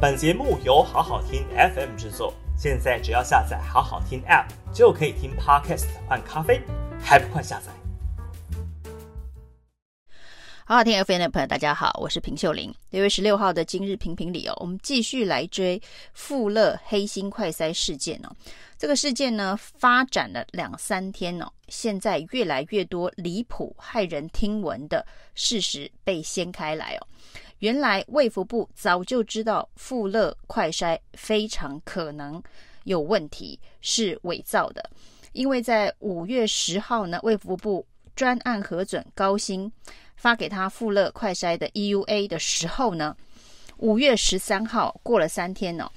本节目由好好听 FM 制作，现在只要下载好好听 App 就可以听 Podcast 换咖啡，还不快下载？好好听 FM 的朋友，大家好，我是平秀玲。六月十六号的今日评评理哦，我们继续来追富乐黑心快塞事件哦。这个事件呢，发展了两三天哦，现在越来越多离谱、骇人听闻的事实被掀开来哦。原来卫福部早就知道富勒快筛非常可能有问题，是伪造的，因为在五月十号呢，卫福部专案核准高薪。发给他富勒快筛的 EUA 的时候呢，五月十三号过了三天哦，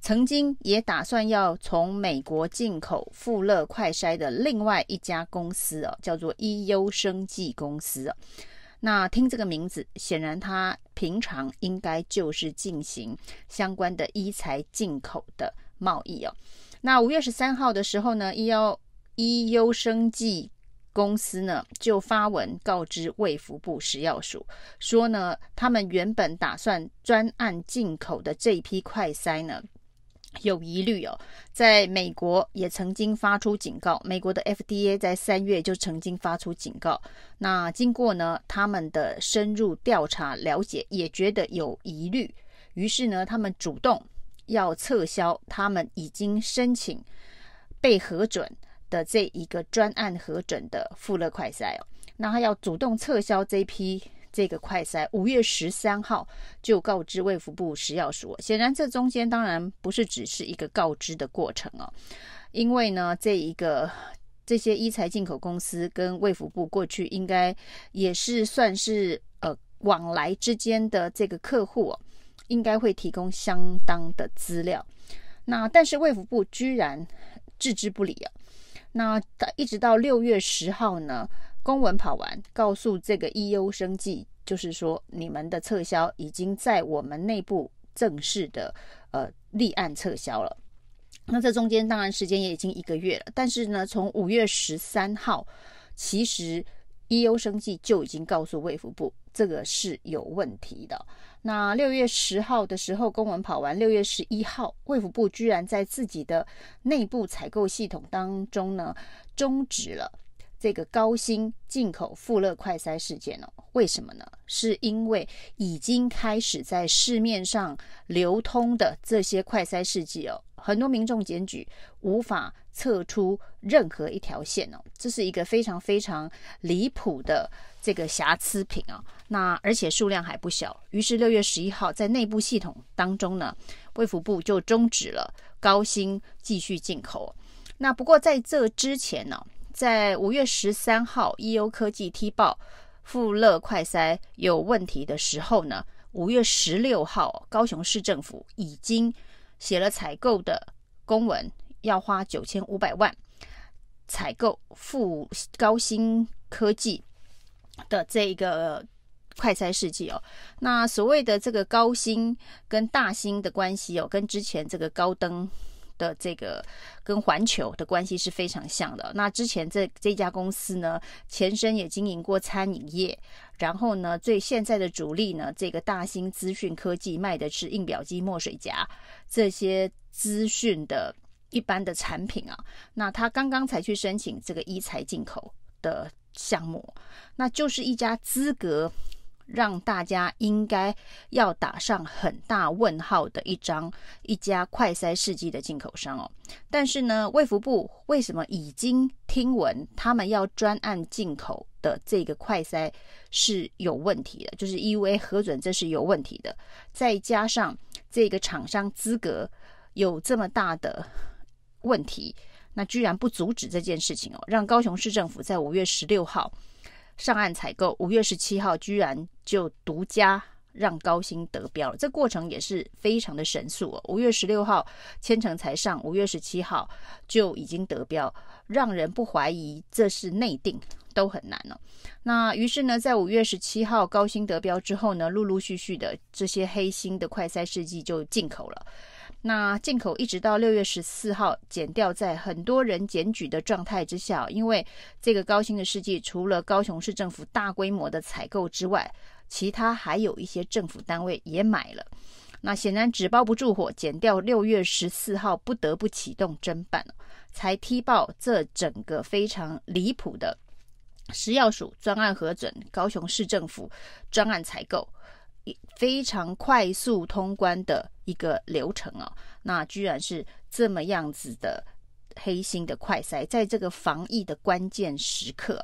曾经也打算要从美国进口富勒快筛的另外一家公司哦，叫做医优生技公司哦。那听这个名字，显然他平常应该就是进行相关的医材进口的贸易哦。那五月十三号的时候呢，医药医优生技。公司呢就发文告知卫福部食药署，说呢他们原本打算专案进口的这一批快筛呢有疑虑哦，在美国也曾经发出警告，美国的 FDA 在三月就曾经发出警告。那经过呢他们的深入调查了解，也觉得有疑虑，于是呢他们主动要撤销他们已经申请被核准。的这一个专案核准的富乐快筛哦，那他要主动撤销这批这个快筛，五月十三号就告知卫福部食药署。显然，这中间当然不是只是一个告知的过程哦，因为呢，这一个这些医材进口公司跟卫福部过去应该也是算是呃往来之间的这个客户哦，应该会提供相当的资料。那但是卫福部居然置之不理啊！那一直到六月十号呢，公文跑完，告诉这个医优生技，就是说你们的撤销已经在我们内部正式的呃立案撤销了。那这中间当然时间也已经一个月了，但是呢，从五月十三号，其实医优生技就已经告诉卫福部这个是有问题的。那六月十号的时候，公文跑完，六月十一号，卫福部居然在自己的内部采购系统当中呢，终止了这个高薪进口富乐快筛事件哦。为什么呢？是因为已经开始在市面上流通的这些快筛试剂哦，很多民众检举无法测出任何一条线哦，这是一个非常非常离谱的这个瑕疵品啊。那而且数量还不小，于是六月十一号在内部系统当中呢，卫福部就终止了高薪继续进口。那不过在这之前呢，在五月十三号，医优科技踢爆富乐快筛有问题的时候呢，五月十六号，高雄市政府已经写了采购的公文，要花九千五百万采购富高新科技的这一个。快筛试剂哦，那所谓的这个高新跟大新的关系哦，跟之前这个高登的这个跟环球的关系是非常像的。那之前这这家公司呢，前身也经营过餐饮业，然后呢，最现在的主力呢，这个大新资讯科技卖的是印表机、墨水夹这些资讯的一般的产品啊。那他刚刚才去申请这个一材进口的项目，那就是一家资格。让大家应该要打上很大问号的一张一家快筛试剂的进口商哦，但是呢，卫福部为什么已经听闻他们要专案进口的这个快筛是有问题的，就是 EUA 核准这是有问题的，再加上这个厂商资格有这么大的问题，那居然不阻止这件事情哦，让高雄市政府在五月十六号。上岸采购，五月十七号居然就独家让高薪得标了，这过程也是非常的神速哦。五月十六号签呈才上，五月十七号就已经得标，让人不怀疑这是内定都很难哦。那于是呢，在五月十七号高薪得标之后呢，陆陆续续的这些黑心的快筛试剂就进口了。那进口一直到六月十四号减掉，在很多人检举的状态之下，因为这个高新的试剂，除了高雄市政府大规模的采购之外，其他还有一些政府单位也买了。那显然纸包不住火，减掉六月十四号不得不启动侦办，才踢爆这整个非常离谱的食药署专案核准，高雄市政府专案采购，非常快速通关的一个流程哦！那居然是这么样子的黑心的快筛，在这个防疫的关键时刻，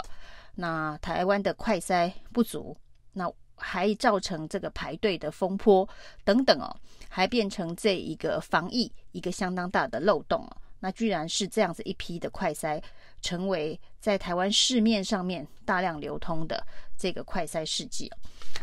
那台湾的快筛不足，那还造成这个排队的风波等等哦，还变成这一个防疫一个相当大的漏洞哦。那居然是这样子一批的快筛，成为在台湾市面上面大量流通的这个快筛试剂。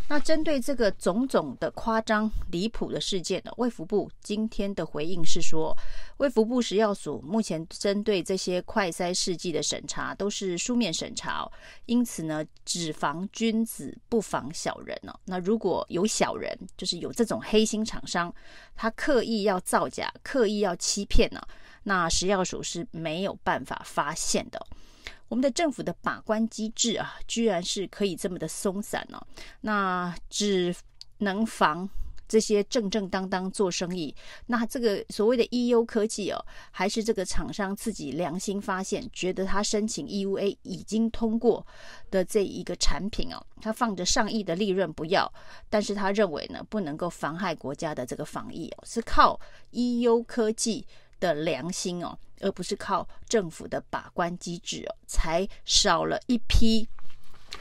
那针对这个种种的夸张离谱的事件呢，卫福部今天的回应是说，卫福部食药署目前针对这些快筛试剂的审查都是书面审查，因此呢，只防君子不防小人哦。那如果有小人，就是有这种黑心厂商，他刻意要造假，刻意要欺骗呢，那食药署是没有办法发现的。我们的政府的把关机制啊，居然是可以这么的松散哦。那只能防这些正正当当做生意。那这个所谓的 EU 科技哦，还是这个厂商自己良心发现，觉得他申请 EUA 已经通过的这一个产品哦，他放着上亿的利润不要，但是他认为呢，不能够妨害国家的这个防疫哦，是靠 EU 科技的良心哦。而不是靠政府的把关机制哦，才少了一批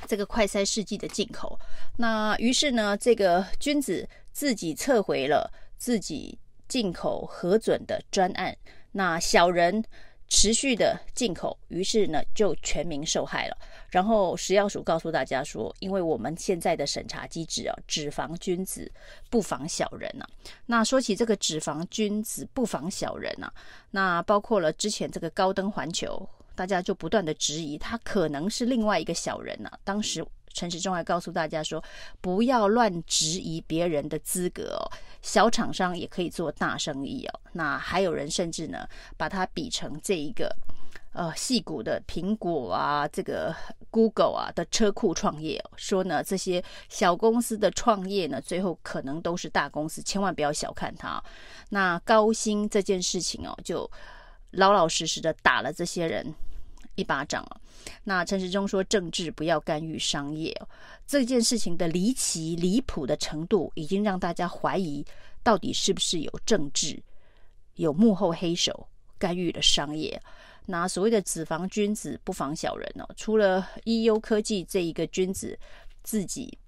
这个快筛试剂的进口。那于是呢，这个君子自己撤回了自己进口核准的专案，那小人。持续的进口，于是呢就全民受害了。然后食药署告诉大家说，因为我们现在的审查机制啊，只防君子不防小人呐、啊。那说起这个只防君子不防小人呐、啊，那包括了之前这个高登环球，大家就不断的质疑他可能是另外一个小人呐、啊。当时。陈时中还告诉大家说：“不要乱质疑别人的资格哦，小厂商也可以做大生意哦。”那还有人甚至呢，把它比成这一个呃，矽谷的苹果啊，这个 Google 啊的车库创业哦，说呢这些小公司的创业呢，最后可能都是大公司，千万不要小看它。那高薪这件事情哦，就老老实实的打了这些人。一巴掌啊！那陈时中说，政治不要干预商业。这件事情的离奇离谱的程度，已经让大家怀疑，到底是不是有政治、有幕后黑手干预了商业？那所谓的只防君子不防小人哦，除了 EU 科技这一个君子自己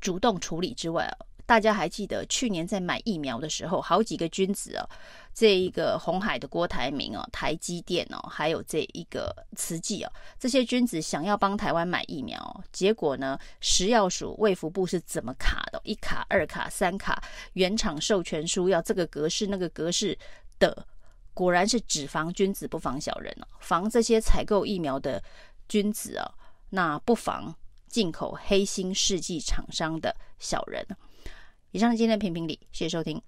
主动处理之外哦。大家还记得去年在买疫苗的时候，好几个君子哦，这一个红海的郭台铭哦，台积电哦，还有这一个慈济哦，这些君子想要帮台湾买疫苗，结果呢，食药署卫福部是怎么卡的？一卡、二卡、三卡，原厂授权书要这个格式、那个格式的，果然是只防君子不防小人哦，防这些采购疫苗的君子哦，那不防进口黑心试剂厂商的小人。以上是今天的评评理，谢谢收听。